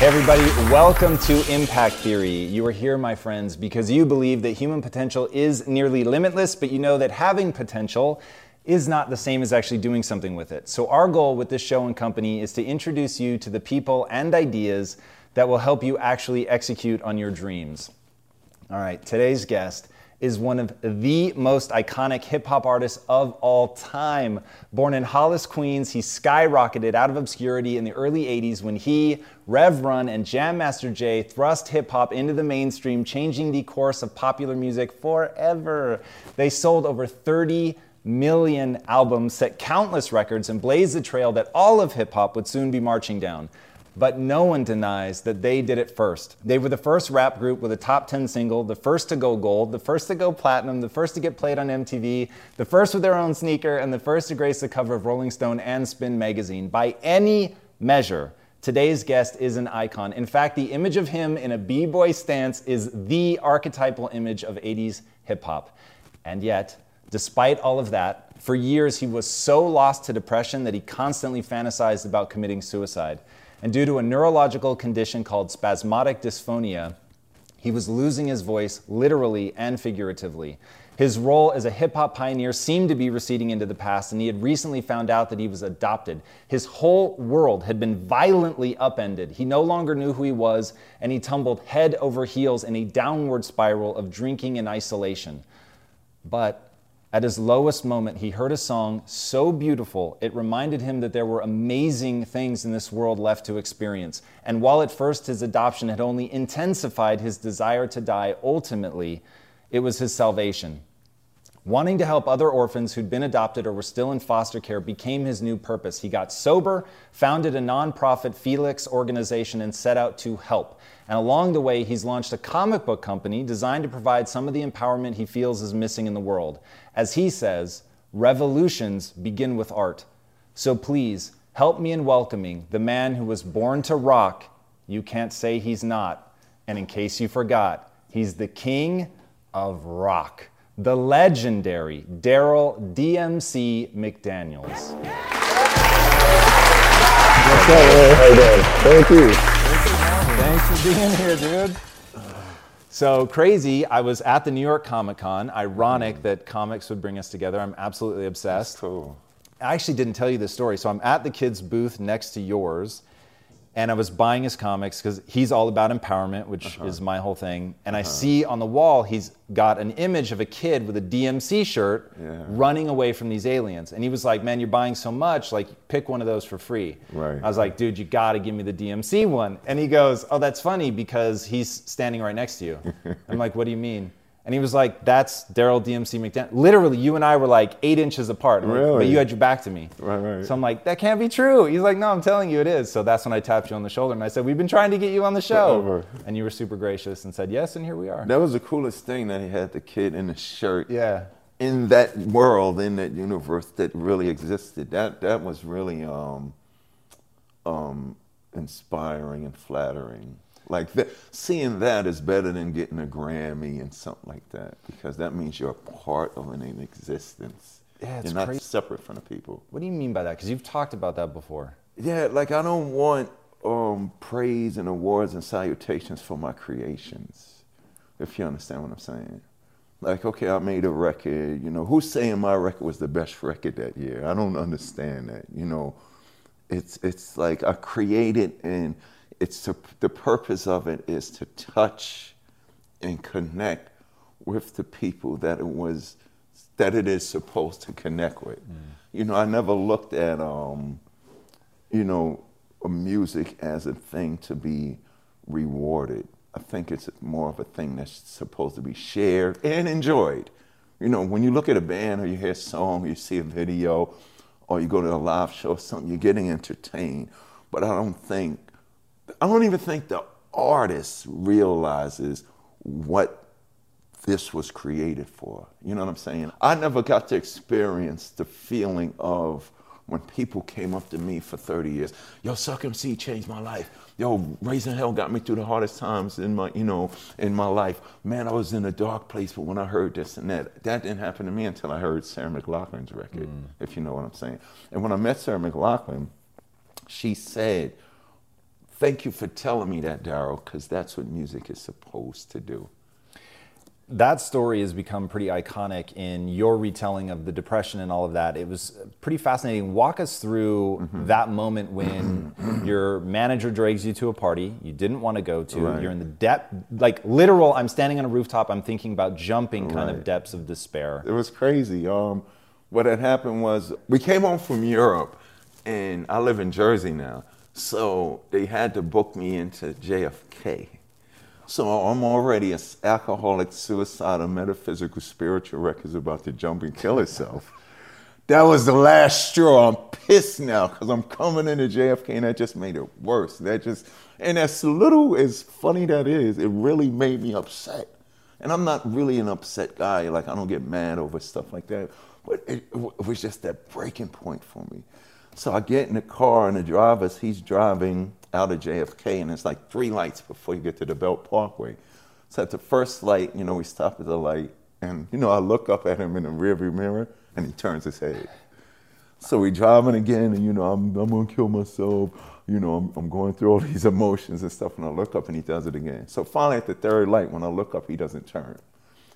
Hey everybody, welcome to Impact Theory. You are here, my friends, because you believe that human potential is nearly limitless, but you know that having potential is not the same as actually doing something with it. So, our goal with this show and company is to introduce you to the people and ideas that will help you actually execute on your dreams. All right, today's guest is one of the most iconic hip hop artists of all time. Born in Hollis, Queens, he skyrocketed out of obscurity in the early 80s when he, Rev Run, and Jam Master Jay thrust hip hop into the mainstream, changing the course of popular music forever. They sold over 30 million albums, set countless records, and blazed the trail that all of hip hop would soon be marching down. But no one denies that they did it first. They were the first rap group with a top 10 single, the first to go gold, the first to go platinum, the first to get played on MTV, the first with their own sneaker, and the first to grace the cover of Rolling Stone and Spin magazine. By any measure, today's guest is an icon. In fact, the image of him in a b boy stance is the archetypal image of 80s hip hop. And yet, despite all of that, for years he was so lost to depression that he constantly fantasized about committing suicide and due to a neurological condition called spasmodic dysphonia, he was losing his voice literally and figuratively. His role as a hip hop pioneer seemed to be receding into the past, and he had recently found out that he was adopted. His whole world had been violently upended. He no longer knew who he was, and he tumbled head over heels in a downward spiral of drinking and isolation. But at his lowest moment, he heard a song so beautiful, it reminded him that there were amazing things in this world left to experience. And while at first his adoption had only intensified his desire to die, ultimately, it was his salvation. Wanting to help other orphans who'd been adopted or were still in foster care became his new purpose. He got sober, founded a nonprofit Felix organization, and set out to help. And along the way, he's launched a comic book company designed to provide some of the empowerment he feels is missing in the world. As he says, revolutions begin with art. So please, help me in welcoming the man who was born to rock. You can't say he's not. And in case you forgot, he's the king of rock, the legendary Daryl DMC McDaniels. What's up, man? How you doing? Thank you. Thanks for being here, dude. So crazy, I was at the New York Comic Con. Ironic that comics would bring us together. I'm absolutely obsessed. Cool. I actually didn't tell you this story. So I'm at the kid's booth next to yours, and I was buying his comics because he's all about empowerment, which Uh-huh. is my whole thing. And I see on the wall he's got an image of a kid with a DMC shirt Yeah. running away from these aliens. And he was like, "Man, you're buying so much. Like, pick one of those for free." Right. I was like, "Dude, you got to give me the DMC one." And he goes, "Oh, that's funny because he's standing right next to you." I'm like, "What do you mean?" And he was like, "That's Daryl DMC McDaniel." Literally, you and I were like eight inches apart. I'm But you had your back to me. Right, right. So I'm like, that can't be true. He's like, no, I'm telling you it is. So that's when I tapped you on the shoulder and I said, we've been trying to get you on the show. Forever. And you were super gracious and said yes, and here we are. That was the coolest thing that he had the kid in the shirt. Yeah. In that world, in that universe that really existed. That that was really um, um, inspiring and flattering. Like that, seeing that is better than getting a Grammy and something like that because that means you're a part of an existence. Yeah, it's You're not crazy. separate from the people. What do you mean by that? Because you've talked about that before. Yeah, like I don't want um, praise and awards and salutations for my creations, if you understand what I'm saying. Like, okay, I made a record, you know, who's saying my record was the best record that year? I don't understand that, you know. It's, it's like I created and it's to, the purpose of it is to touch and connect with the people that it was, that it is supposed to connect with. You know, I never looked at, um, you know, music as a thing to be rewarded. I think it's more of a thing that's supposed to be shared and enjoyed. You know, when you look at a band or you hear a song, or you see a video, or you go to a live show or something, you're getting entertained. But I don't think, I don't even think the artist realizes what this was created for. You know what I'm saying? I never got to experience the feeling of when people came up to me for 30 years, yo, Suck MC changed my life. Yo, Raising Hell got me through the hardest times in my, you know, in my life. Man, I was in a dark place, but when I heard this and that, that didn't happen to me until I heard Sarah McLachlan's record, mm. if you know what I'm saying. And when I met Sarah McLachlan, she said, Thank you for telling me that, Daryl, because that's what music is supposed to do. That story has become pretty iconic in your retelling of the depression and all of that. It was pretty fascinating. Walk us through Mm-hmm. that moment when your manager drags you to a party you didn't want to go to. Right. You're in the depth, like literal. I'm standing on a rooftop. I'm thinking about jumping, kind of depths of despair. It was crazy. Um, what had happened was we came home from Europe, and I live in Jersey now, so they had to book me into JFK. So I'm already an alcoholic, suicidal, metaphysical, spiritual wreck is about to jump and kill itself. That was the last straw. I'm pissed now because I'm coming into JFK and that just made it worse. That just, and as little as funny that is, it really made me upset. And I'm not really an upset guy. Like I don't get mad over stuff like that. But it, it was just that breaking point for me. So I get in the car and the driver's, he's driving out of JFK and it's like three lights before you get to the Belt Parkway. So at the first light, you know, we stop at the light and, you know, I look up at him in the rearview mirror and he turns his head. So we driving again, and you know, I'm, I'm gonna kill myself. You know, I'm, I'm going through all these emotions and stuff, and I look up and he does it again. So finally, at the third light, when I look up, he doesn't turn.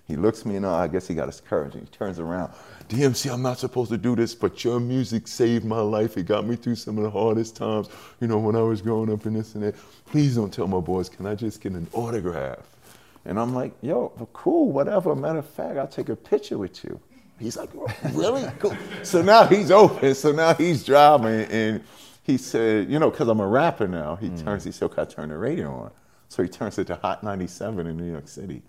He looks me in the eye. I guess he got his courage, and he turns around. DMC, I'm not supposed to do this, but your music saved my life. It got me through some of the hardest times. You know, when I was growing up and this and that. Please don't tell my boys. Can I just get an autograph? And I'm like, yo, well, cool, whatever. Matter of fact, I'll take a picture with you. He's like, really? Cool. So now he's open. So now he's driving. And he said, you know, because I'm a rapper now, he hmm. turns, he said, okay, I turn the radio on. So he turns it to Hot 97 in New York City.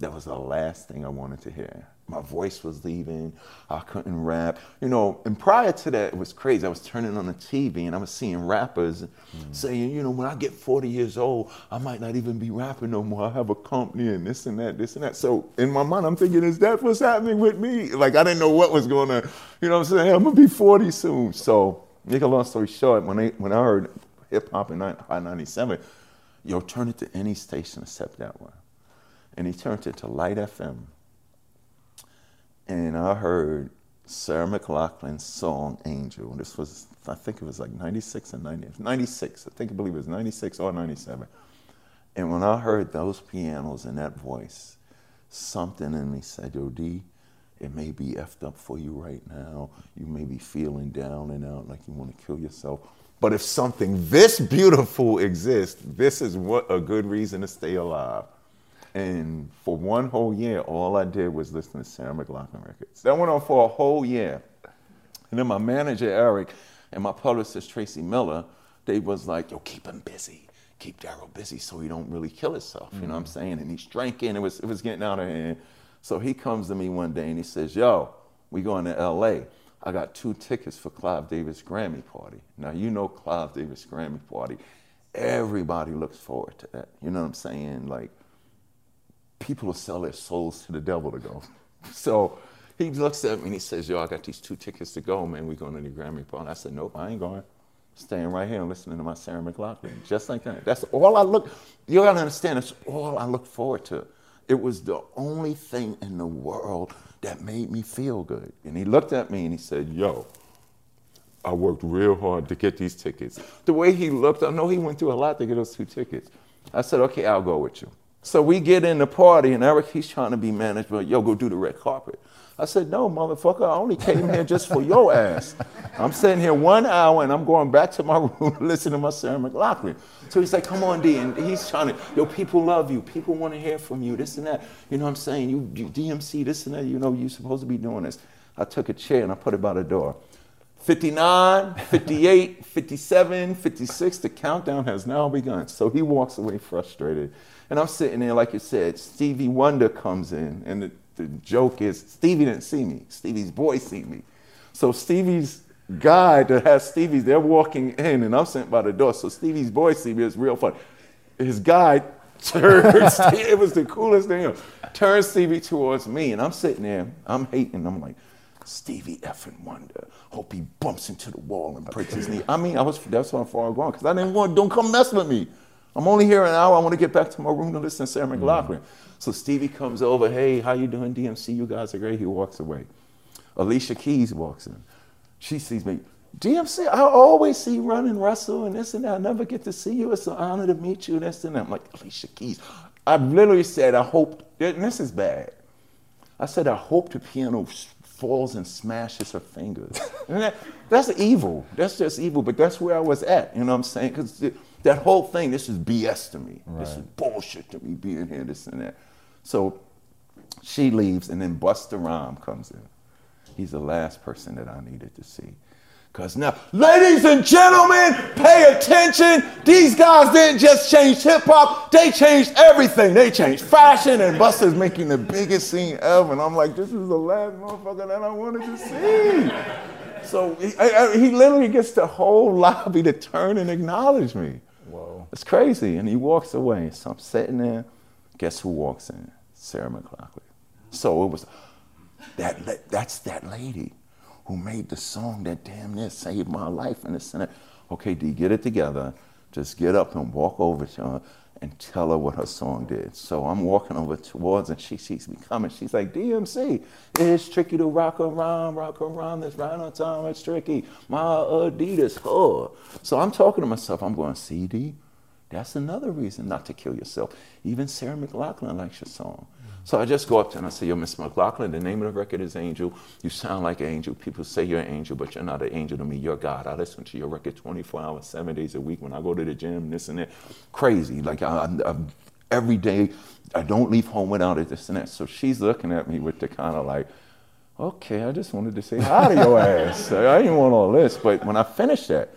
That was the last thing I wanted to hear. My voice was leaving. I couldn't rap. You know, and prior to that, it was crazy. I was turning on the TV and I was seeing rappers mm. saying, you know, when I get 40 years old, I might not even be rapping no more. I have a company and this and that, this and that. So in my mind, I'm thinking, is that what's happening with me? Like, I didn't know what was going to, you know what I'm saying? I'm going to be 40 soon. So, make a long story short, when, I when I heard hip hop in 97, yo, turn it to any station except that one and he turned it to Light FM. And I heard Sarah McLachlan's song Angel. This was, I think it was like 96 and 90, 96. I think I believe it was 96 or 97. And when I heard those pianos and that voice, something in me said, Yo, D, it may be effed up for you right now. You may be feeling down and out like you want to kill yourself. But if something this beautiful exists, this is what a good reason to stay alive. And for one whole year, all I did was listen to Sarah McLachlan records. That went on for a whole year. And then my manager, Eric, and my publicist, Tracy Miller, they was like, yo, keep him busy. Keep Daryl busy so he don't really kill himself. You know what I'm mm-hmm. saying? And he's drinking. It was, it was getting out of hand. So he comes to me one day and he says, yo, we going to L.A. I got two tickets for Clive Davis Grammy party. Now, you know Clive Davis Grammy party. Everybody looks forward to that. You know what I'm saying? Like, people will sell their souls to the devil to go. So he looks at me and he says, Yo, I got these two tickets to go, man. We're going to the Grammy party. I said, Nope, I ain't going. Staying right here and listening to my Sarah McLachlan. Just like that. That's all I look, you gotta understand, that's all I look forward to. It was the only thing in the world that made me feel good. And he looked at me and he said, Yo, I worked real hard to get these tickets. The way he looked, I know he went through a lot to get those two tickets. I said, Okay, I'll go with you. So we get in the party, and Eric, he's trying to be management. Yo, go do the red carpet. I said, no, motherfucker, I only came here just for your ass. I'm sitting here one hour and I'm going back to my room to listen to my Sarah McLachlan. So he's like, come on, D. And he's trying to, yo, people love you. People want to hear from you, this and that. You know what I'm saying? You, you DMC, this and that. You know, you're supposed to be doing this. I took a chair and I put it by the door. 59, 58, 57, 56, the countdown has now begun. So he walks away frustrated. And I'm sitting there, like you said, Stevie Wonder comes in, and the, the joke is Stevie didn't see me. Stevie's boy see me. So Stevie's guy that has Stevie's, they're walking in, and I'm sitting by the door. So Stevie's boy see me. It's real fun. His guy turns, it was the coolest thing. ever, Turns Stevie towards me, and I'm sitting there, I'm hating. I'm like, Stevie effing Wonder. Hope he bumps into the wall and breaks his knee. I mean, I was that's how far gone because I didn't want. Don't come mess with me. I'm only here an hour. I want to get back to my room to listen to Sarah McLachlan. Mm-hmm. So Stevie comes over. Hey, how you doing, DMC? You guys are great. He walks away. Alicia Keys walks in. She sees me. DMC, I always see you run and wrestle and this and that. I never get to see you. It's an honor to meet you. and This and that. I'm like, Alicia Keys. I literally said, I hope, and this is bad. I said, I hope the piano falls and smashes her fingers. that, that's evil. That's just evil. But that's where I was at. You know what I'm saying? Because that whole thing, this is BS to me. Right. This is bullshit to me being here, this and that. So she leaves, and then Busta Rhymes comes in. He's the last person that I needed to see. Because now, ladies and gentlemen, pay attention. These guys didn't just change hip hop, they changed everything. They changed fashion, and Busta's making the biggest scene ever. And I'm like, this is the last motherfucker that I wanted to see. so he, I, he literally gets the whole lobby to turn and acknowledge me. It's crazy. And he walks away. So I'm sitting there. Guess who walks in? Sarah McLachlan. So it was that that's that lady who made the song that damn near saved my life in the center. Okay, D, get it together. Just get up and walk over to her and tell her what her song did. So I'm walking over towards and she sees me coming. She's like, DMC, it's tricky to rock around, rock around this right on time. It's tricky. My Adidas, huh? So I'm talking to myself. I'm going, CD, that's another reason not to kill yourself. Even Sarah McLachlan likes your song. So I just go up to her and I say, Yo, Miss McLachlan, the name of the record is Angel. You sound like an angel. People say you're an angel, but you're not an angel to me. You're God. I listen to your record 24 hours, seven days a week when I go to the gym, this and that. Crazy. Like I, I, every day, I don't leave home without it, this and that. So she's looking at me with the kind of like, okay, I just wanted to say hi to your ass. I didn't want all this. But when I finished that,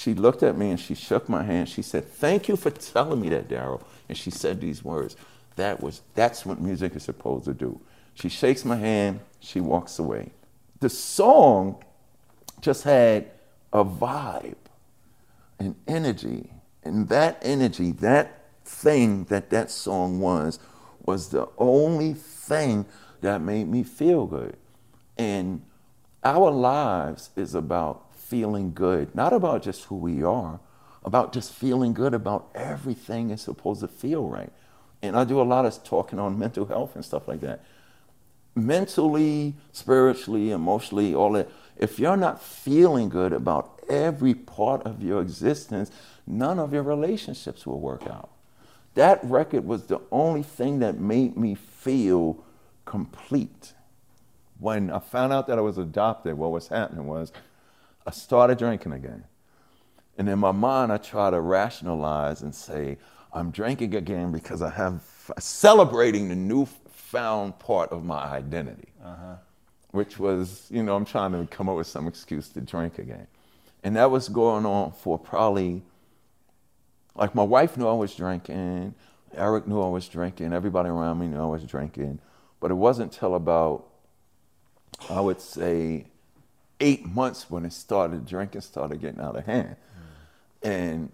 she looked at me and she shook my hand. She said, Thank you for telling me that, Daryl. And she said these words. That was that's what music is supposed to do. She shakes my hand, she walks away. The song just had a vibe, an energy. And that energy, that thing that that song was, was the only thing that made me feel good. And our lives is about feeling good, not about just who we are, about just feeling good about everything is supposed to feel right. And I do a lot of talking on mental health and stuff like that. Mentally, spiritually, emotionally, all that. If you're not feeling good about every part of your existence, none of your relationships will work out. That record was the only thing that made me feel complete. When I found out that I was adopted, what was happening was I started drinking again. And in my mind, I try to rationalize and say, I'm drinking again because I have celebrating the newfound part of my identity, uh-huh. which was, you know, I'm trying to come up with some excuse to drink again. And that was going on for probably, like, my wife knew I was drinking, Eric knew I was drinking, everybody around me knew I was drinking. But it wasn't till about, I would say, eight months when it started, drinking started getting out of hand. Mm. And,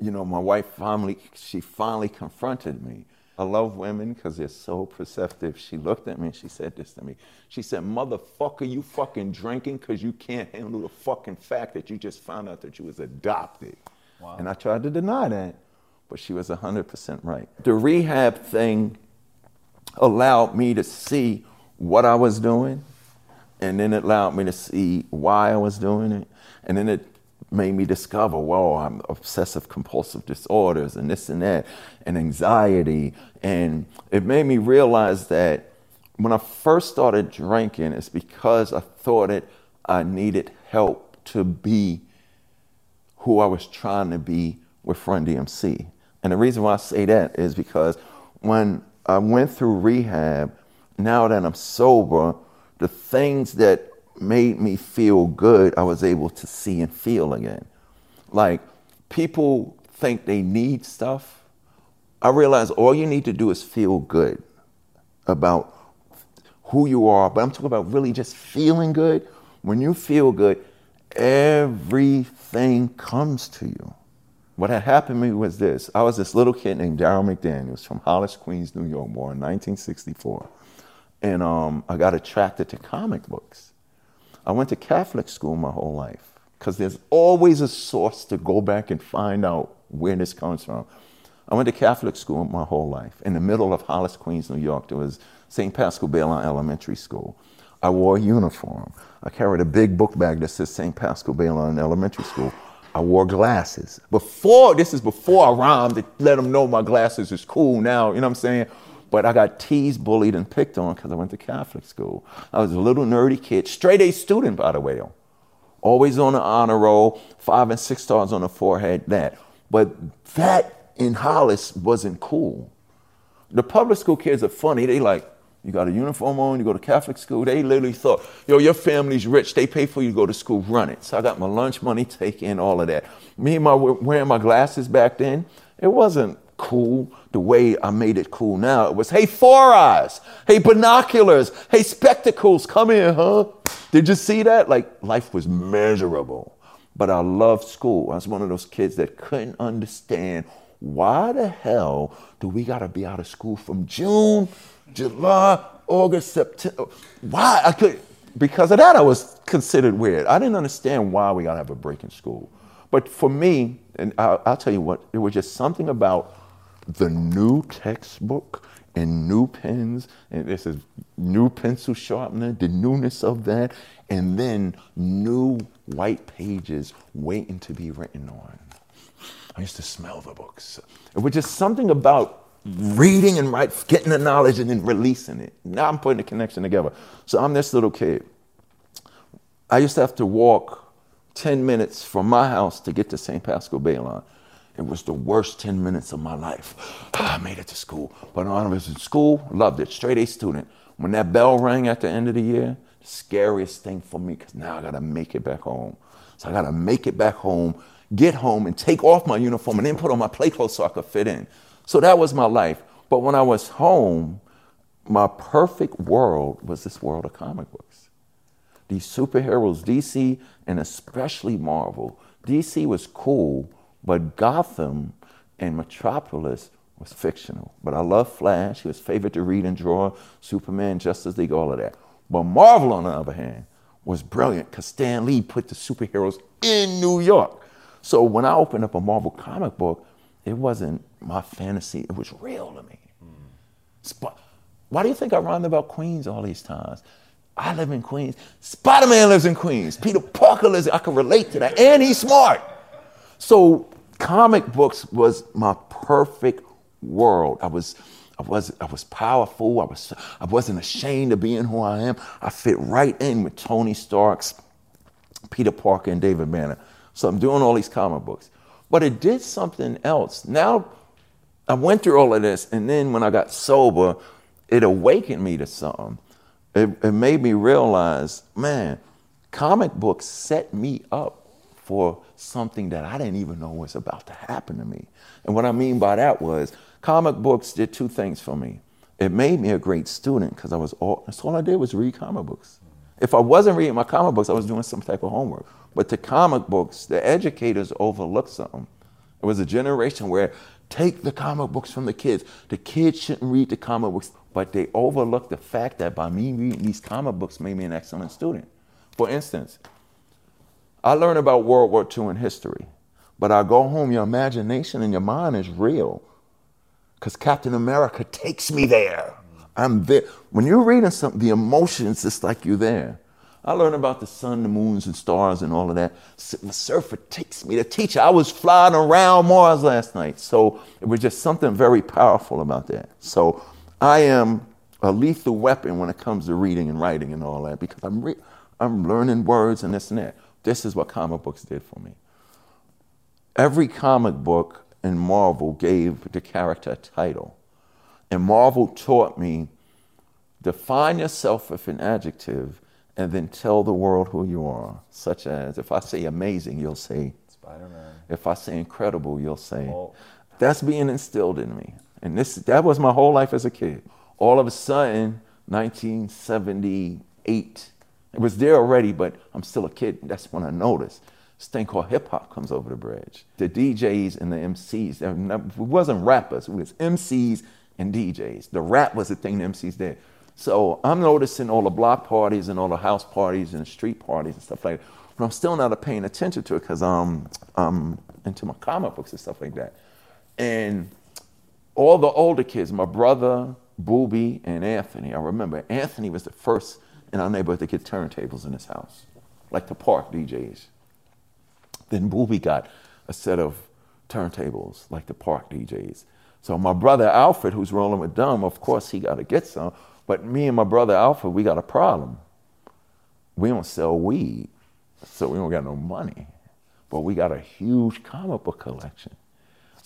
you know, my wife finally, she finally confronted me. I love women because they're so perceptive. She looked at me and she said this to me. She said, Motherfucker, you fucking drinking because you can't handle the fucking fact that you just found out that you was adopted. Wow. And I tried to deny that, but she was 100% right. The rehab thing allowed me to see what I was doing, and then it allowed me to see why I was doing it, and then it made me discover, whoa, I'm obsessive compulsive disorders and this and that, and anxiety, and it made me realize that when I first started drinking, it's because I thought that I needed help to be who I was trying to be with Run DMC. And the reason why I say that is because when I went through rehab, now that I'm sober, the things that made me feel good, I was able to see and feel again. Like people think they need stuff. I realize all you need to do is feel good about who you are, but I'm talking about really just feeling good. When you feel good, everything comes to you. What had happened to me was this. I was this little kid named Daryl McDaniels from Hollis, Queens, New York, born in 1964. And um, I got attracted to comic books. I went to Catholic school my whole life because there's always a source to go back and find out where this comes from. I went to Catholic school my whole life. In the middle of Hollis, Queens, New York, there was St. Paschal Baylon Elementary School. I wore a uniform. I carried a big book bag that says St. Paschal Baylon Elementary School. I wore glasses. Before, this is before I rhymed to let them know my glasses is cool now, you know what I'm saying? But I got teased, bullied, and picked on because I went to Catholic school. I was a little nerdy kid, straight A student, by the way. Always on the honor roll, five and six stars on the forehead, that. But that in Hollis wasn't cool. The public school kids are funny. They like, you got a uniform on, you go to Catholic school. They literally thought, yo, your family's rich. They pay for you to go to school, run it. So I got my lunch money taken, all of that. Me and my wearing my glasses back then, it wasn't cool the way I made it cool now. It was, hey, four eyes, hey, binoculars, hey, spectacles, come here, huh? Did you see that? Like, life was miserable. But I loved school. I was one of those kids that couldn't understand why the hell do we got to be out of school from June July, August, September. Why? I could because of that I was considered weird. I didn't understand why we gotta have a break in school. But for me, and I'll, I'll tell you what, it was just something about the new textbook and new pens, and this is new pencil sharpener, the newness of that, and then new white pages waiting to be written on. I used to smell the books. Was just something about reading and writing, getting the knowledge and then releasing it. Now I'm putting the connection together. So I'm this little kid. I used to have to walk 10 minutes from my house to get to St. Paschal Baylon. It was the worst 10 minutes of my life. Ah, I made it to school. But when I was in school, loved it. Straight A student. When that bell rang at the end of the year, the scariest thing for me, because now I gotta make it back home. So I gotta make it back home, get home, and take off my uniform and then put on my play clothes so I could fit in. So that was my life. But when I was home, my perfect world was this world of comic books. These superheroes, DC and especially Marvel. DC was cool, but Gotham and Metropolis was fictional. But I love Flash. He was favorite to read and draw. Superman, Justice League, all of that. But Marvel, on the other hand, was brilliant because Stan Lee put the superheroes in New York. So when I opened up a Marvel comic book, it wasn't my fantasy, it was real to me. Mm. Why do you think I rhymed about Queens all these times? I live in Queens. Spider Man lives in Queens. Peter Parker lives, I can relate to that. And he's smart. So comic books was my perfect world. I was I was I was powerful. I was I wasn't ashamed of being who I am. I fit right in with Tony Stark's Peter Parker and David Banner. So I'm doing all these comic books. But it did something else. Now I went through all of this, and then when I got sober, it awakened me to something. It, it made me realize, man, comic books set me up for something that I didn't even know was about to happen to me. And what I mean by that was comic books did two things for me. It made me a great student because I was all that's all I did was read comic books. If I wasn't reading my comic books, I was doing some type of homework. But the comic books, the educators overlooked something. It was a generation where take the comic books from the kids. The kids shouldn't read the comic books, but they overlooked the fact that by me reading these comic books made me an excellent student. For instance, I learn about World War II in history, but I go home, your imagination and your mind is real. Because Captain America takes me there. I'm there. When you're reading something, the emotions, it's like you're there. I learned about the sun, the moons, and stars and all of that. The surfer takes me to teach. I was flying around Mars last night. So it was just something very powerful about that. So I am a lethal weapon when it comes to reading and writing and all that because I'm, re- I'm learning words and this and that. This is what comic books did for me. Every comic book in Marvel gave the character a title. And Marvel taught me define yourself with an adjective and then tell the world who you are. Such as if I say amazing, you'll say Spider Man. If I say incredible, you'll say that's being instilled in me. And this that was my whole life as a kid. All of a sudden, 1978, it was there already, but I'm still a kid. That's when I noticed this thing called hip hop comes over the bridge. The DJs and the MCs, it wasn't rappers, it was MCs and DJs. The rap was the thing the MCs did. So I'm noticing all the block parties and all the house parties and street parties and stuff like that. But I'm still not paying attention to it because I'm, I'm into my comic books and stuff like that. And all the older kids, my brother, Booby, and Anthony, I remember Anthony was the first in our neighborhood to get turntables in his house, like the park DJs. Then Booby got a set of turntables, like the park DJs. So my brother Alfred, who's rolling with Dumb, of course he got to get some. But me and my brother Alfred, we got a problem. We don't sell weed, so we don't got no money. But we got a huge comic book collection.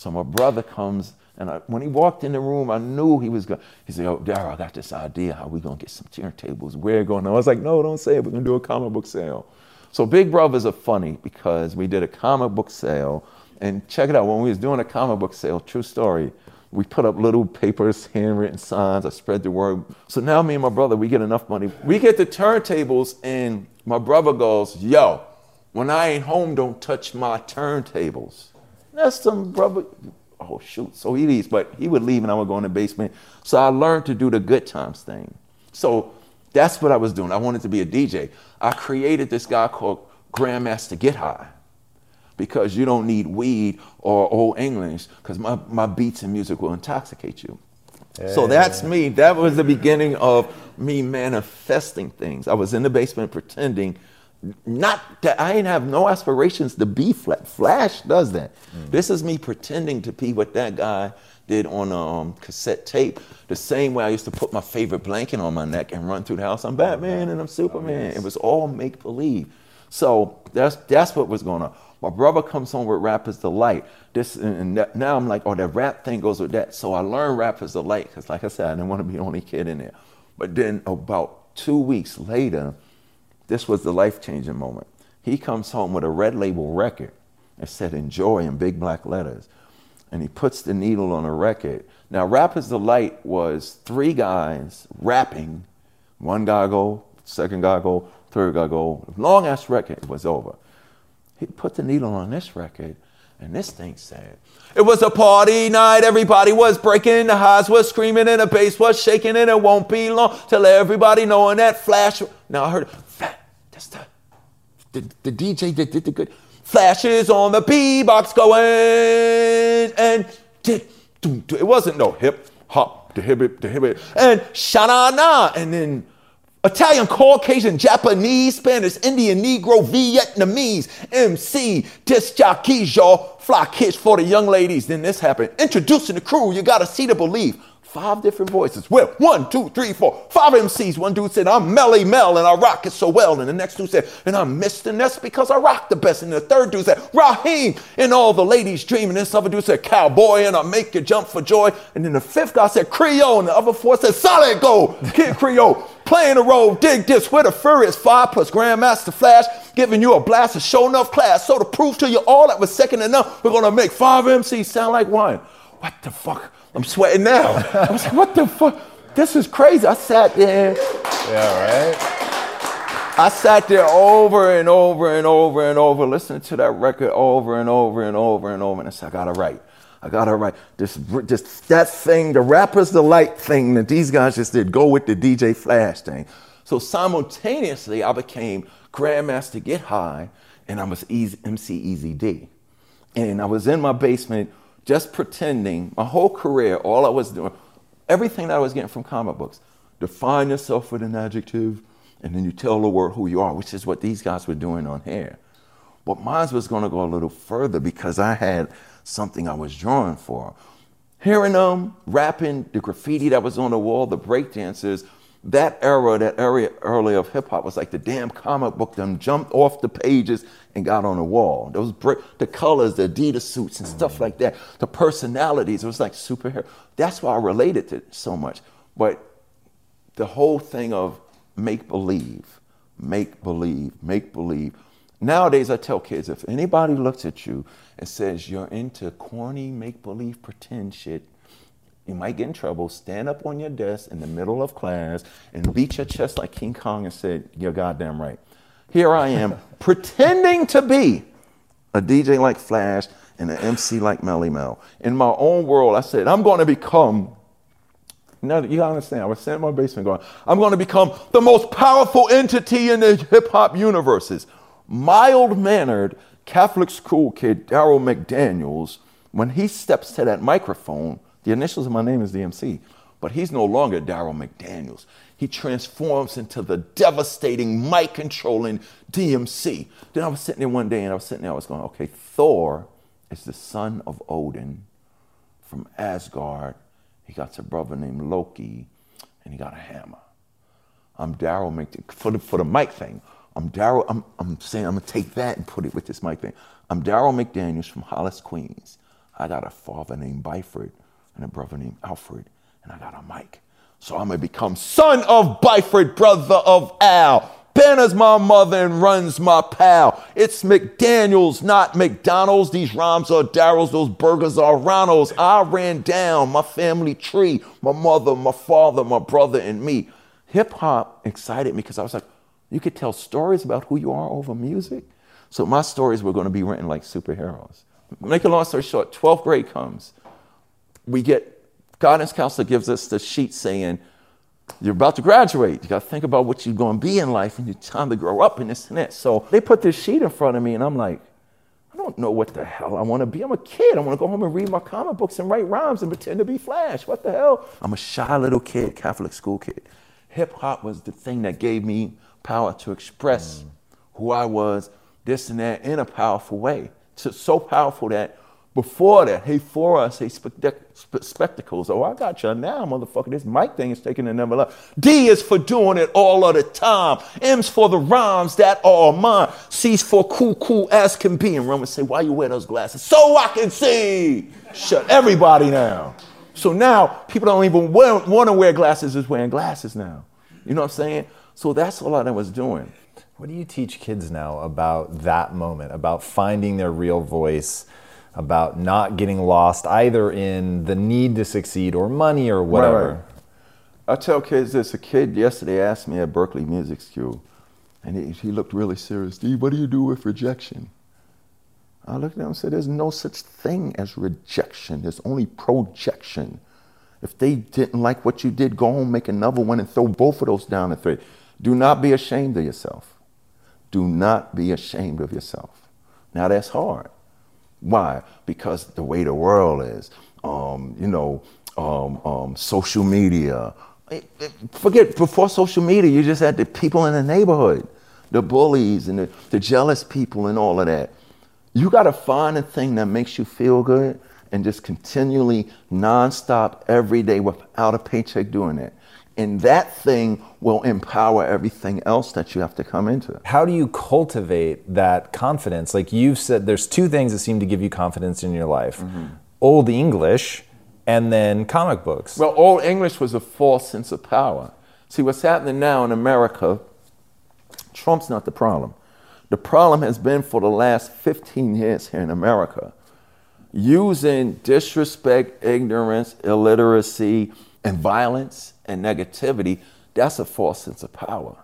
So my brother comes, and I, when he walked in the room, I knew he was going. He said, "Oh, Daryl, I got this idea. How we gonna get some turntables? Where going?" I was like, "No, don't say it. We're gonna do a comic book sale." So Big Brothers are funny because we did a comic book sale, and check it out. When we was doing a comic book sale, true story, we put up little papers, handwritten signs. I spread the word. So now me and my brother, we get enough money. We get the turntables, and my brother goes, "Yo, when I ain't home, don't touch my turntables." That's some brother. Oh shoot! So he leaves, but he would leave, and I would go in the basement. So I learned to do the good times thing. So that's what I was doing. I wanted to be a DJ. I created this guy called Grandmaster Get High because you don't need weed or old English because my, my beats and music will intoxicate you. Yeah. So that's me. That was the beginning of me manifesting things. I was in the basement pretending not that I didn't have no aspirations to be Flash. Flash does that. Mm. This is me pretending to be what that guy did on um, cassette tape. The same way I used to put my favorite blanket on my neck and run through the house. I'm Batman and I'm Superman. Oh, yes. It was all make believe. So that's that's what was going on. My brother comes home with Rapper's Delight. This and now I'm like, oh, that rap thing goes with that. So I learned Rapper's Delight because, like I said, I didn't want to be the only kid in there. But then about two weeks later, this was the life changing moment. He comes home with a red label record and said "Enjoy" in big black letters, and he puts the needle on a record. Now, Rapper's Delight was three guys rapping. One guy go, second guy go, third guy go. Long ass record was over. He put the needle on this record, and this thing said, It was a party night, everybody was breaking, the highs was screaming, and the bass was shaking, and it won't be long till everybody knowing that flash. Now I heard, that's the, the, the DJ that did the good. Flashes on the B box going, and did, it wasn't no hip hop, the hip, the hip, and sha-na-na, and then Italian, Caucasian, Japanese, Spanish, Indian, Negro, Vietnamese, MC, disc jockeys, y'all, fly kids for the young ladies. Then this happened. Introducing the crew, you gotta see to believe. Five different voices. Well, one, two, three, four, five MCs. One dude said, I'm Melle Mel and I rock it so well. And the next dude said, and I'm Mr. Ness because I rock the best. And the third dude said, Raheem and all the ladies dream. And this other dude said, Cowboy and I make you jump for joy. And then the fifth guy said, Creole. And the other four said, Solid Gold, Kid Creole. Playing the role, dig this with a furious five plus Grandmaster Flash, giving you a blast of show enough class. So to prove to you all that was second enough, we're gonna make five MCs sound like one. What the fuck? I'm sweating now. I was like, what the fuck? This is crazy. I sat there. Yeah, right? I sat there over and over and over and over, listening to that record over and over and over and over, and I said, I gotta write. I gotta write. This, just that thing, the Rapper's Delight thing that these guys just did, go with the DJ Flash thing. So simultaneously, I became Grandmaster Get High, and I was Easy, MC Easy D. And I was in my basement just pretending my whole career, all I was doing, everything that I was getting from comic books. Define yourself with an adjective, and then you tell the world who you are, which is what these guys were doing on here. But mine was going to go a little further because I had something I was drawing for. Hearing them rapping, the graffiti that was on the wall, the breakdancers, that era, that area early of hip hop was like the damn comic book them jumped off the pages and got on the wall. Those the colors, the Adidas suits and stuff like that, the personalities, it was like superhero. That's why I related to it so much. But the whole thing of make believe, make believe, make believe. Nowadays, I tell kids if anybody looks at you and says you're into corny, make believe, pretend shit, you might get in trouble. Stand up on your desk in the middle of class and beat your chest like King Kong and say, You're goddamn right. Here I am pretending to be a DJ like Flash and an MC like Melle Mel. In my own world, I said, I'm going to become now you gotta understand, I was sitting in my basement going, I'm gonna become the most powerful entity in the hip hop universes mild mannered Catholic school kid, Daryl McDaniels, when he steps to that microphone, the initials of my name is DMC, but he's no longer Daryl McDaniels. He transforms into the devastating, mic controlling DMC. Then I was sitting there one day and I was sitting there, I was going, okay, Thor is the son of Odin from Asgard. He got a brother named Loki, and he got a hammer. I'm Daryl McDaniels, for the, for the mic thing. I'm Daryl, I'm, I'm saying I'm gonna take that and put it with this mic thing. I'm Daryl McDaniels from Hollis, Queens. I got a father named Byford and a brother named Alfred, and I got a mic. So I'm gonna become son of Byford, brother of Al. Bannah's my mother and runs my pal. It's McDaniels, not McDonald's. These rhymes are Daryl's, those burgers are Ronald's. I ran down my family tree, my mother, my father, my brother, and me. Hip hop excited me because I was like, you could tell stories about who you are over music. So my stories were going to be written like superheroes. Make a long story short, 12th grade comes. We get, guidance counselor gives us the sheet saying, you're about to graduate. You got to think about what you're going to be in life and it's time to grow up and this and that. So they put this sheet in front of me and I'm like, I don't know what the hell I want to be. I'm a kid. I want to go home and read my comic books and write rhymes and pretend to be Flash. What the hell? I'm a shy little kid, Catholic school kid. Hip hop was the thing that gave me power to express mm. who I was, this and that, in a powerful way. So, so powerful that before that, hey, for us, hey, spe- spectacles. Oh, I got you now, motherfucker. This mic thing is taking another level. D is for doing it all of the time. M's for the rhymes that are mine. C's for cool, cool as can be. And Roman say, why you wear those glasses? So I can see. Shut everybody down. So now people don't even want to wear glasses is wearing glasses now. You know what I'm saying? So that's all I was doing. What do you teach kids now about that moment, about finding their real voice, about not getting lost either in the need to succeed or money or whatever? Right, right. I tell kids this. A kid yesterday asked me at Berklee Music School, and he, he looked really serious. Steve, what do you do with rejection? I looked at him and said, There's no such thing as rejection, there's only projection. If they didn't like what you did, go home, make another one, and throw both of those down the thread. Do not be ashamed of yourself. Do not be ashamed of yourself. Now that's hard. Why? Because the way the world is, um, you know, um, um, social media. Forget before social media, you just had the people in the neighborhood, the bullies and the, the jealous people and all of that. You got to find a thing that makes you feel good and just continually, nonstop, every day without a paycheck doing it. And that thing will empower everything else that you have to come into. How do you cultivate that confidence? Like you've said, there's two things that seem to give you confidence in your life mm-hmm. Old English and then comic books. Well, Old English was a false sense of power. See, what's happening now in America, Trump's not the problem. The problem has been for the last 15 years here in America using disrespect, ignorance, illiteracy, and violence and negativity, that's a false sense of power.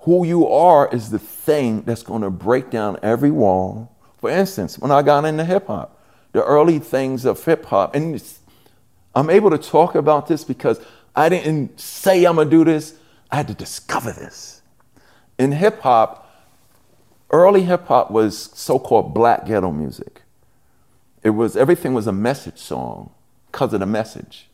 Who you are is the thing that's going to break down every wall. For instance, when I got into hip hop, the early things of hip hop, and I'm able to talk about this because I didn't say I'm going to do this, I had to discover this. In hip hop, early hip hop was so called black ghetto music. It was everything was a message song because of the message.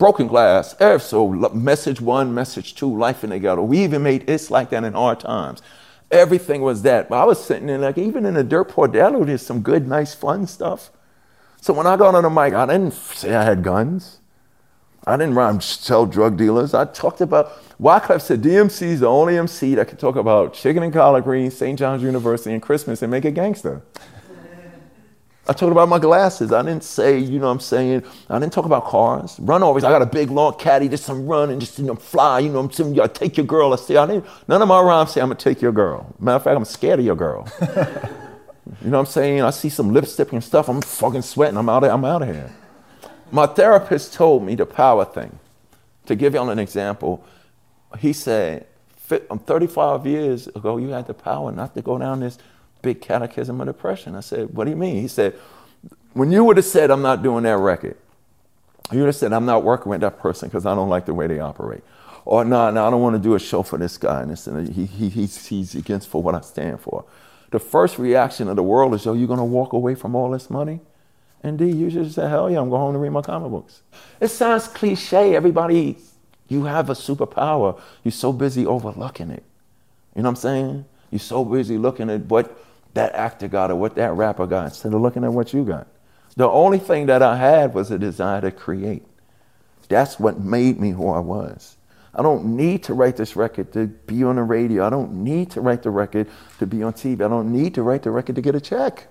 Broken glass. So message one, message two, life in the ghetto. We even made it's like that in hard times. Everything was that. But I was sitting there like even in the dirt poor deli, there's some good, nice, fun stuff. So when I got on the mic, I didn't say I had guns. I didn't rhyme sell drug dealers. I talked about Wyclef said DMC is the only MC that can talk about chicken and collard greens, St. John's University, and Christmas and make it gangster. I talked about my glasses. I didn't say, you know what I'm saying? I didn't talk about cars. Run always, I got a big long caddy, just some run and just you know, fly, you know what I'm saying? I take your girl. I say, I didn't, none of my rhymes say I'm gonna take your girl. Matter of fact, I'm scared of your girl. you know what I'm saying? I see some lipstick and stuff, I'm fucking sweating, I'm out of, I'm out of here. My therapist told me the power thing. To give y'all an example, he said, um, 35 years ago, you had the power not to go down this big catechism of depression. I said, What do you mean? He said, When you would have said, I'm not doing that record, you would have said, I'm not working with that person because I don't like the way they operate. Or, no, nah, no, nah, I don't want to do a show for this guy. And, and he, he, he's, he's against for what I stand for. The first reaction of the world is, Yo, you're going to walk away from all this money? Indeed, you should say, Hell yeah, I'm going home to read my comic books. It sounds cliche. Everybody, you have a superpower. You're so busy overlooking it. You know what I'm saying? You're so busy looking at what that actor got or what that rapper got instead of looking at what you got. The only thing that I had was a desire to create. That's what made me who I was. I don't need to write this record to be on the radio. I don't need to write the record to be on TV. I don't need to write the record to get a check.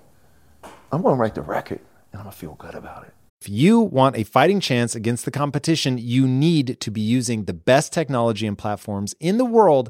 I'm going to write the record and I'm going to feel good about it. If you want a fighting chance against the competition, you need to be using the best technology and platforms in the world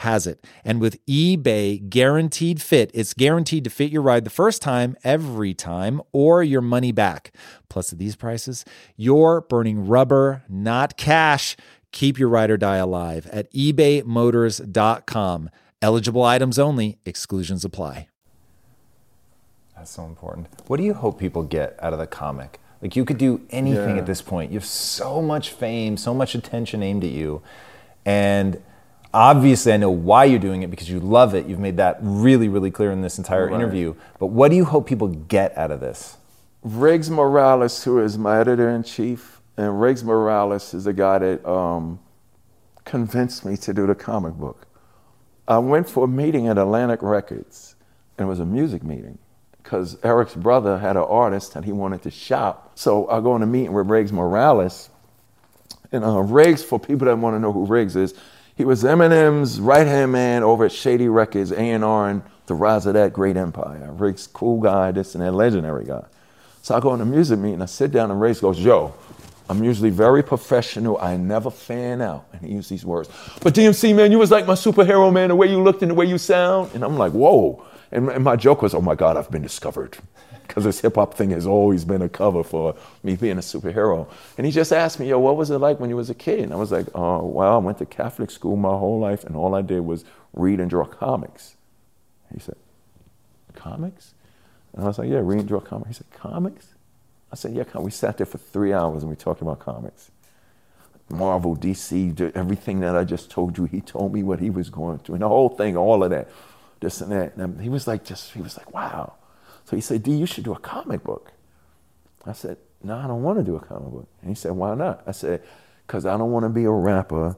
has it. And with eBay guaranteed fit, it's guaranteed to fit your ride the first time, every time, or your money back. Plus, at these prices, you're burning rubber, not cash. Keep your ride or die alive at ebaymotors.com. Eligible items only, exclusions apply. That's so important. What do you hope people get out of the comic? Like, you could do anything Yeah. at this point. You have so much fame, so much attention aimed at you. And obviously, I know why you're doing it because you love it. You've made that really, really clear in this entire Right. interview. But what do you hope people get out of this? Riggs Morales, who is my editor in chief, and Riggs Morales is the guy that um, convinced me to do the comic book. I went for a meeting at Atlantic Records, and it was a music meeting because Eric's brother had an artist and he wanted to shop. So I go in a meeting with Riggs Morales, and uh, Riggs, for people that want to know who Riggs is, he was Eminem's right hand man over at Shady Records, A&R, and the rise of that great empire. Riggs, cool guy, this and that, legendary guy. So I go in a music meeting, and I sit down, and Riggs goes, Yo, I'm usually very professional. I never fan out. And he used these words. But DMC, man, you was like my superhero, man, the way you looked and the way you sound. And I'm like, Whoa. And, and my joke was, Oh my God, I've been discovered. Because this hip hop thing has always been a cover for me being a superhero. And he just asked me, Yo, what was it like when you was a kid? And I was like, Oh, well, I went to Catholic school my whole life, and all I did was read and draw comics. He said, Comics? And I was like, yeah, read and draw comics. He said, comics? I said, yeah, we sat there for three hours and we talked about comics. Marvel, DC, everything that I just told you. He told me what he was going through and the whole thing, all of that, this and that. And he was like, just, he was like, wow. So he said, D, you should do a comic book. I said, no, I don't want to do a comic book. And he said, why not? I said, because I don't want to be a rapper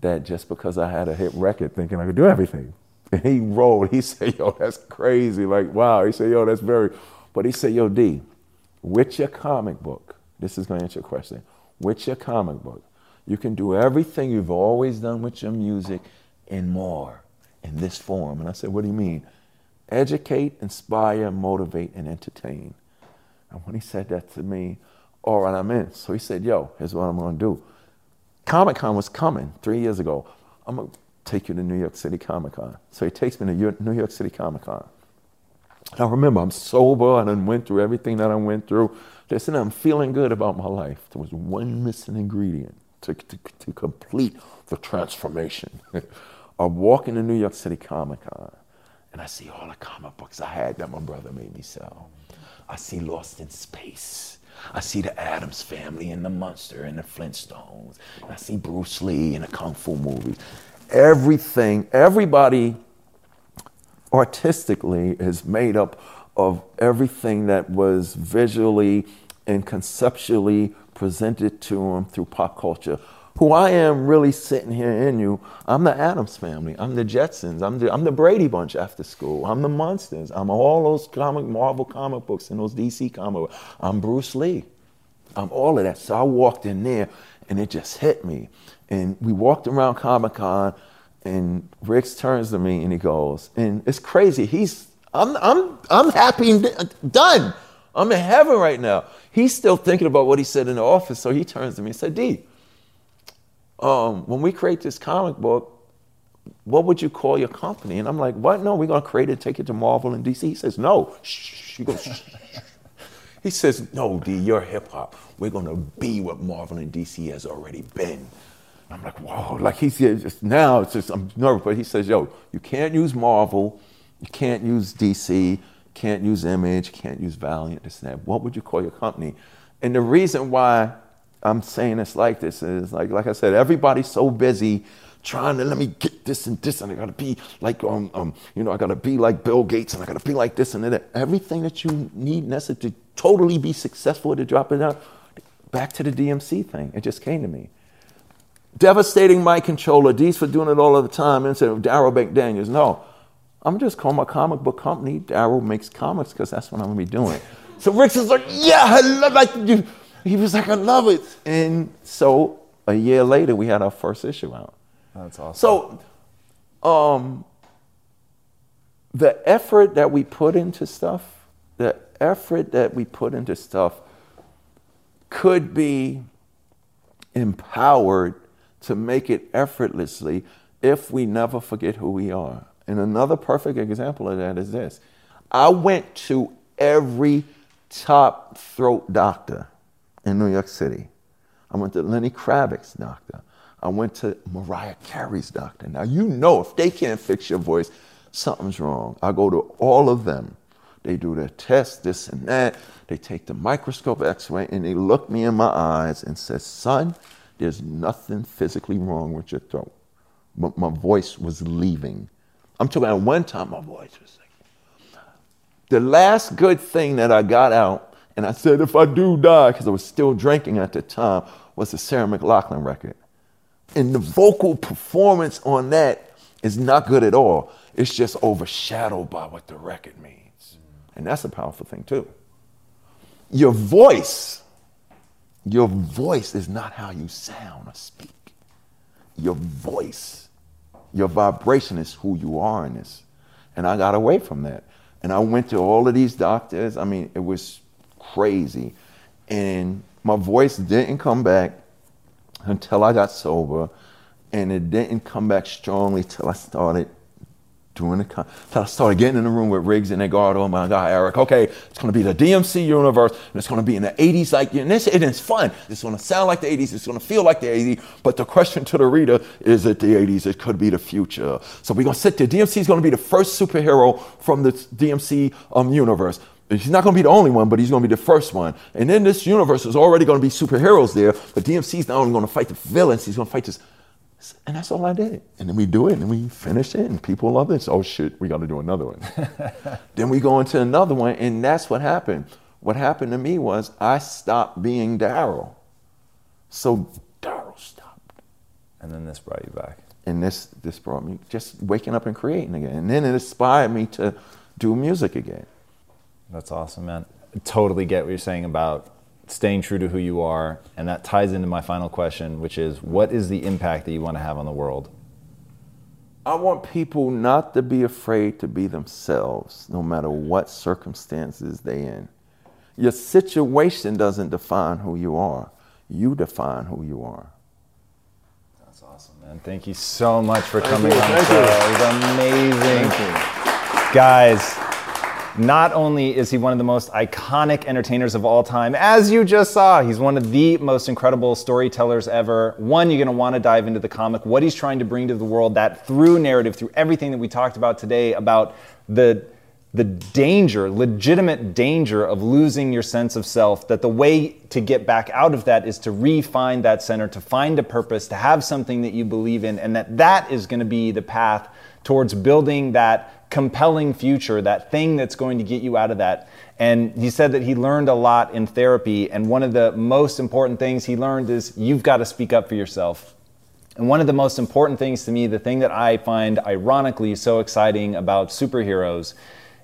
that just because I had a hit record thinking I could do everything. And he rolled. He said, yo, that's crazy. Like, wow. He said, yo, that's very, but he said, yo, D, with your comic book, this is going to answer your question. With your comic book, you can do everything you've always done with your music and more in this form. And I said, What do you mean? Educate, inspire, motivate, and entertain. And when he said that to me, all right, I'm in. So he said, Yo, here's what I'm going to do. Comic Con was coming three years ago. I'm going to take you to New York City Comic Con. So he takes me to New York City Comic Con. Now remember, I'm sober. I done went through everything that I went through. Listen, I'm feeling good about my life. There was one missing ingredient to, to, to complete the transformation. I walk into New York City Comic Con and I see all the comic books I had that my brother made me sell. I see Lost in Space. I see the Addams family and the Monster and the Flintstones. And I see Bruce Lee and the Kung Fu movies. Everything, everybody artistically is made up of everything that was visually and conceptually presented to them through pop culture. Who I am really sitting here in you, I'm the Addams family. I'm the Jetsons. I'm the, I'm the Brady Bunch after school. I'm the Monsters. I'm all those comic Marvel comic books and those DC comic books. I'm Bruce Lee. I'm all of that. So I walked in there and it just hit me. And we walked around Comic Con and Riggs turns to me and he goes, and it's crazy. He's, I'm, I'm, I'm happy done. I'm in heaven right now. He's still thinking about what he said in the office, so he turns to me and said, D, um, when we create this comic book, what would you call your company? And I'm like, what? No, we're going to create it, take it to Marvel and DC. He says, no. Shh. He goes, Shh. He says, no, D, you're hip hop. We're going to be what Marvel and DC has already been. I'm like, whoa, like he's just now, it's just, I'm nervous, but he says, yo, you can't use Marvel, you can't use DC, can't use Image, can't use Valiant, this and that. What would you call your company? And the reason why I'm saying this like this is like, like I said, everybody's so busy trying to let me get this and this, and I gotta be like, um, um, you know, I gotta be like Bill Gates, and I gotta be like this and that. Everything that you need necessary to totally be successful to drop it out. Back to the DMC thing, it just came to me. Devastating mic controller, D's for doing it all of the time instead of Darryl McDaniels. No, I'm just calling my comic book company. Darryl makes comics because that's what I'm gonna be doing. So Riggs is like, yeah, I love like you. He was like, I love it. And so a year later, we had our first issue out. That's awesome. So, um, the effort that we put into stuff, the effort that we put into stuff could be empowered to make it effortlessly if we never forget who we are. And another perfect example of that is this I went to every top throat doctor in New York City. I went to Lenny Kravitz's doctor. I went to Mariah Carey's doctor. Now, you know if they can't fix your voice, something's wrong. I go to all of them. They do their test, this and that. They take the microscope x-ray and they look me in my eyes and say, son, there's nothing physically wrong with your throat. But my voice was leaving. I'm talking about one time my voice was like, the last good thing that I got out, and I said, if I do die, because I was still drinking at the time, was the Sarah McLachlan record. And the vocal performance on that is not good at all. It's just overshadowed by what the record means. And that's a powerful thing, too. Your voice, your voice is not how you sound or speak. Your voice, your vibration is who you are in this. And I got away from that. And I went to all of these doctors. I mean, it was crazy. And my voice didn't come back until I got sober, and it didn't come back strongly till I started doing the con- till I started getting in the room with Riggs and Edgardo and my guy Eric. Okay, it's to be the DMC universe, and it's to be in the 80s like and this, it's fun. It's to sound like the 80s. It's to feel like the 80s. But the question to the reader is it the 80s? It could be the future. So we're to sit there. DMC is to be the first superhero from the DMC um, universe. He's not going to be the only one, but he's going to be the first one. And in this universe, there's already going to be superheroes there, but DMC's not only going to fight the villains, he's going to fight this. And that's all I did. And then we do it, and we finish it, and people love it. So, oh shit, we got to do another one. then we go into another one, and that's what happened. What happened to me was I stopped being Darryl. So Darryl stopped. And then this brought you back. And this, this brought me just waking up and creating again. And then it inspired me to do music again. That's awesome, man. I totally get what you're saying about staying true to who you are. And that ties into my final question, which is what is the impact that you want to have on the world? I want people not to be afraid to be themselves, no matter what circumstances they're in. Your situation doesn't define who you are, you define who you are. That's awesome, man. Thank you so much for Thank coming you. on the show. It was amazing. Guys, not only is he one of the most iconic entertainers of all time, as you just saw, he's one of the most incredible storytellers ever. One, you're going to want to dive into the comic, what he's trying to bring to the world, that through narrative, through everything that we talked about today about the the danger, legitimate danger of losing your sense of self, that the way to get back out of that is to refine that center, to find a purpose, to have something that you believe in, and that that is going to be the path towards building that compelling future, that thing that's going to get you out of that. And he said that he learned a lot in therapy. And one of the most important things he learned is you've got to speak up for yourself. And one of the most important things to me, the thing that I find ironically so exciting about superheroes,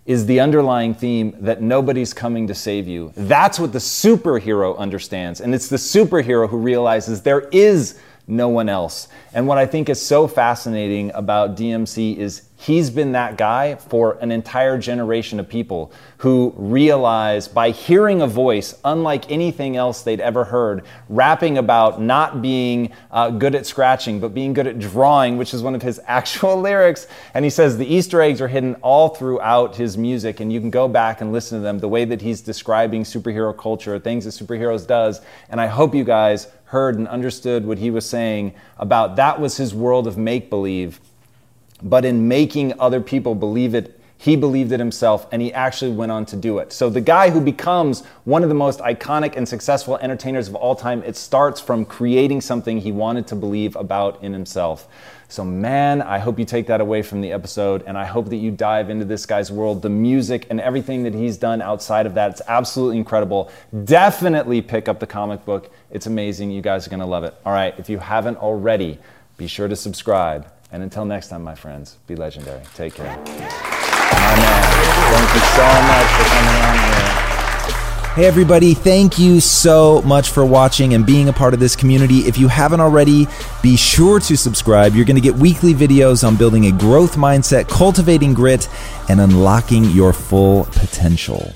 is the underlying theme that nobody's coming to save you. That's what the superhero understands. And it's the superhero who realizes there is no one else. And what I think is so fascinating about DMC is he's been that guy for an entire generation of people who realize by hearing a voice unlike anything else they'd ever heard, rapping about not being uh, good at scratching, but being good at drawing, which is one of his actual lyrics. And he says the Easter eggs are hidden all throughout his music, and you can go back and listen to them the way that he's describing superhero culture, things that superheroes does. And I hope you guys heard and understood what he was saying about that was his world of make believe. But in making other people believe it, he believed it himself and he actually went on to do it. So, the guy who becomes one of the most iconic and successful entertainers of all time, it starts from creating something he wanted to believe about in himself. So, man, I hope you take that away from the episode, and I hope that you dive into this guy's world, the music, and everything that he's done outside of that. It's absolutely incredible. Definitely pick up the comic book. It's amazing. You guys are going to love it. All right, if you haven't already, be sure to subscribe. And until next time, my friends, be legendary. Take care. My man, thank you so much for coming on here. Hey, everybody, thank you so much for watching and being a part of this community. If you haven't already, be sure to subscribe. You're going to get weekly videos on building a growth mindset, cultivating grit, and unlocking your full potential.